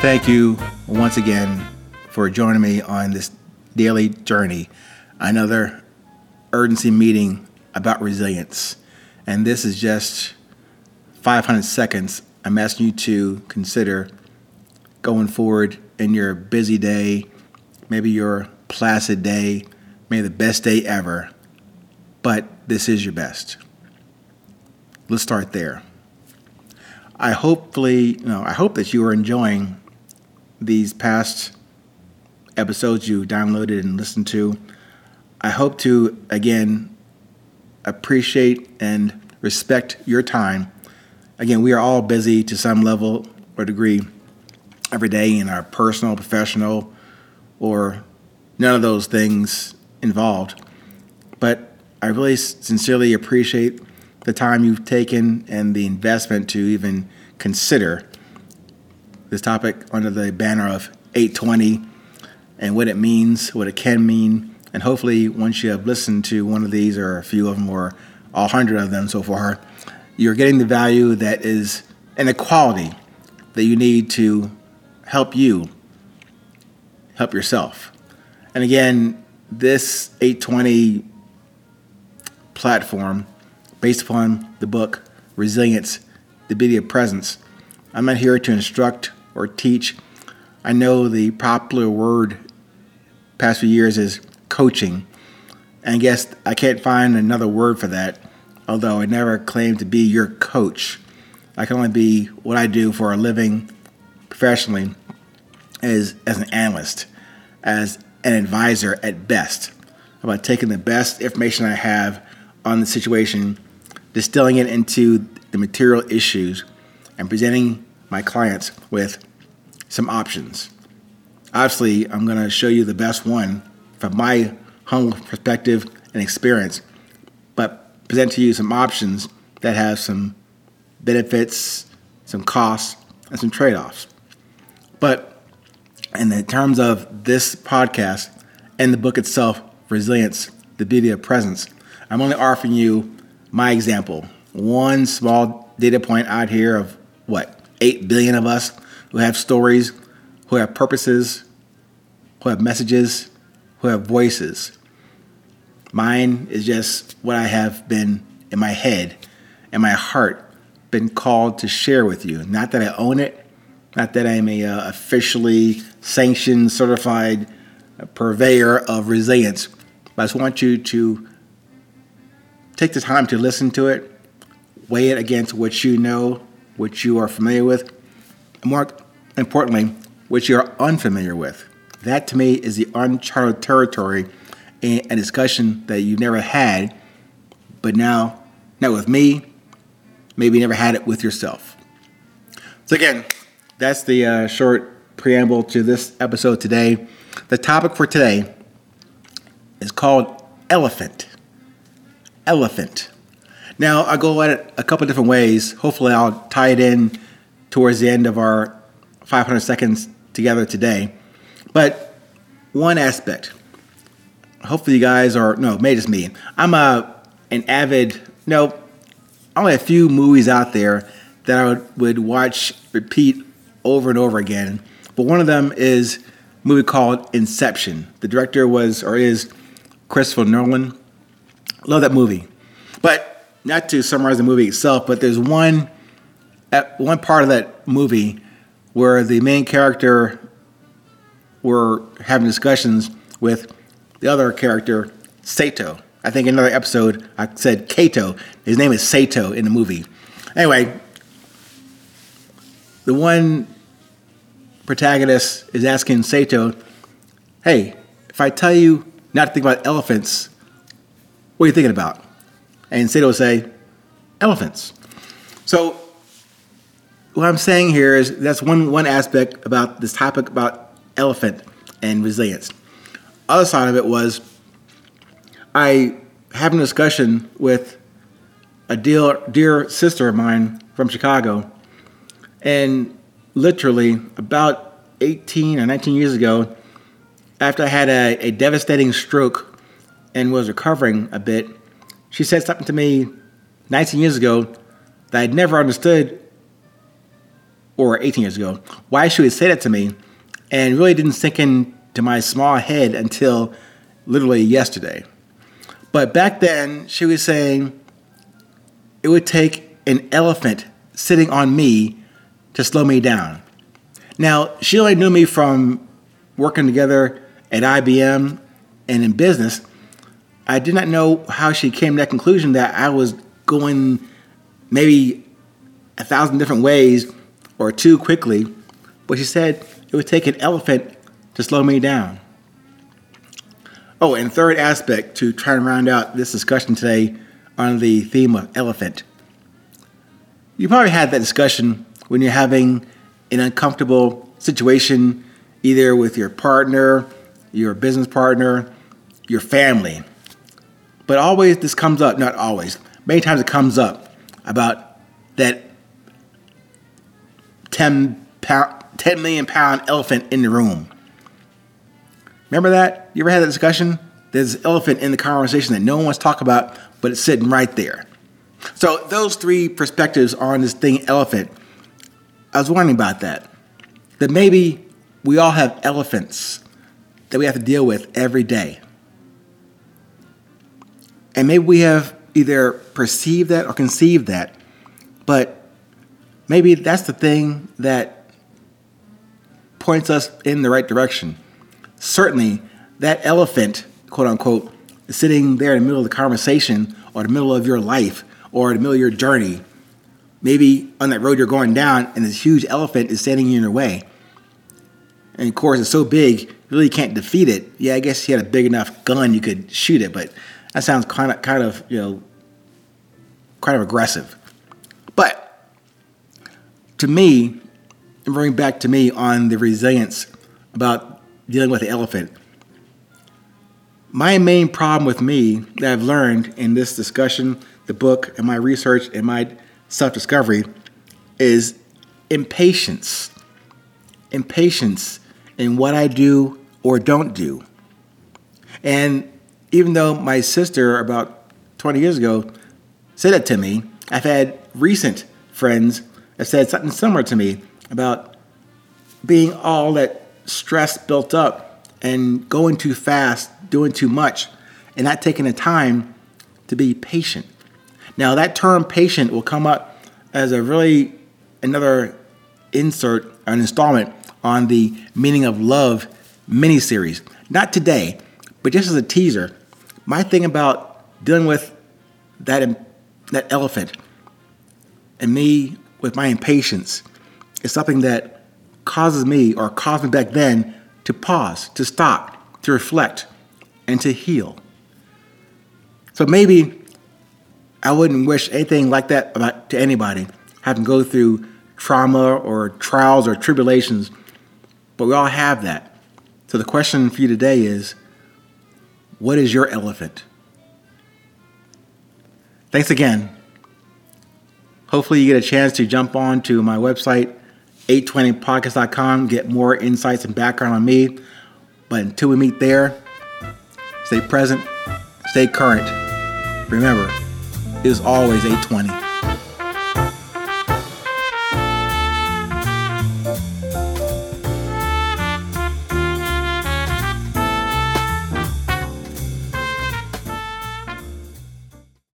Thank you once again for joining me on this daily journey. Another urgency meeting about resilience. And this is just 500 seconds. I'm asking you to consider going forward in your busy day, maybe your placid day, maybe the best day ever. But this is your best. Let's start there. I hopefully, you know, I hope that you are enjoying these past episodes you downloaded and listened to. I hope to, again, appreciate and respect your time. Again, we are all busy to some level or degree every day in our personal, professional, or none of those things involved. But I really sincerely appreciate the time you've taken and the investment to even consider this topic under the banner of 820 and what it means, what it can mean. And hopefully, once you have listened to one of these or a few of them or all hundred of them so far, you're getting the value that is an equality that you need to help you help yourself. And again, this 820 platform, based upon the book Resilience, the Beauty of Presence, I'm not here to instruct or teach. I know the popular word past few years is coaching. And I guess I can't find another word for that, although I never claim to be your coach. I can only be what I do for a living professionally as, as an analyst, as an advisor at best, about taking the best information I have on the situation, distilling it into the material issues, and presenting my clients with some options. Obviously, I'm going to show you the best one from my humble perspective and experience, but present to you some options that have some benefits, some costs, and some trade offs. But in the terms of this podcast and the book itself, Resilience, the Beauty of Presence, I'm only offering you my example. One small data point out here of what, 8 billion of us who have stories, who have purposes, who have messages, who have voices. Mine is just what I have been in my head and my heart been called to share with you. Not that I own it, not that I'm a uh, officially sanctioned, certified purveyor of resilience, but I just want you to take the time to listen to it, weigh it against what you know, what you are familiar with, more importantly, which you're unfamiliar with. That to me is the uncharted territory and a discussion that you've never had, but now, not with me, maybe never had it with yourself. So, again, that's the uh, short preamble to this episode today. The topic for today is called elephant. Elephant. Now, I go at it a couple different ways. Hopefully, I'll tie it in towards the end of our 500 seconds together today. But one aspect, hopefully you guys are, no, maybe just me. I'm a, an avid, no, only a few movies out there that I would, would watch, repeat over and over again. But one of them is a movie called Inception. The director was, or is, Christopher Nolan. Love that movie. But not to summarize the movie itself, but there's one at one part of that movie where the main character were having discussions with the other character, Sato. I think in another episode I said Kato. His name is Sato in the movie. Anyway, the one protagonist is asking Sato, "Hey, if I tell you not to think about elephants, what are you thinking about?" And Sato will say, "Elephants." So what I'm saying here is that's one one aspect about this topic about elephant and resilience. Other side of it was I having a discussion with a dear dear sister of mine from Chicago, and literally about 18 or 19 years ago, after I had a, a devastating stroke and was recovering a bit, she said something to me 19 years ago that I'd never understood or 18 years ago, why she would say that to me, and really didn't sink into my small head until literally yesterday. But back then, she was saying it would take an elephant sitting on me to slow me down. Now, she only knew me from working together at IBM and in business. I did not know how she came to that conclusion that I was going maybe a thousand different ways or too quickly, but she said it would take an elephant to slow me down. Oh, and third aspect to try and round out this discussion today on the theme of elephant. You probably had that discussion when you're having an uncomfortable situation, either with your partner, your business partner, your family. But always this comes up, not always, many times it comes up about that 10, pound, 10 million pound elephant in the room. Remember that? You ever had that discussion? There's an elephant in the conversation that no one wants to talk about, but it's sitting right there. So those three perspectives on this thing, elephant. I was wondering about that. That maybe we all have elephants that we have to deal with every day. And maybe we have either perceived that or conceived that, but maybe that's the thing that points us in the right direction. Certainly, that elephant, quote unquote, is sitting there in the middle of the conversation or the middle of your life or the middle of your journey. Maybe on that road you're going down and this huge elephant is standing in your way. And of course, it's so big, you really can't defeat it. Yeah, I guess you had a big enough gun you could shoot it, but that sounds kind of, kind of, you know, kind of aggressive. But to me, and bring back to me on the resilience about dealing with the elephant. My main problem with me that I've learned in this discussion, the book, and my research and my self discovery is impatience. Impatience in what I do or don't do. And even though my sister, about 20 years ago, said that to me, I've had recent friends said something similar to me about being all that stress built up and going too fast, doing too much, and not taking the time to be patient. Now, that term patient will come up as a really another insert, an installment on the Meaning of Love miniseries. Not today, but just as a teaser. My thing about dealing with that, that elephant and me with my impatience is something that causes me or caused me back then to pause, to stop, to reflect, and to heal. So maybe I wouldn't wish anything like that about, to anybody, having to go through trauma or trials or tribulations but we all have that. So the question for you today is what is your elephant? Thanks again. Hopefully, you get a chance to jump on to my website, 820podcast.com, get more insights and background on me. But until we meet there, stay present, stay current. Remember, it is always 820.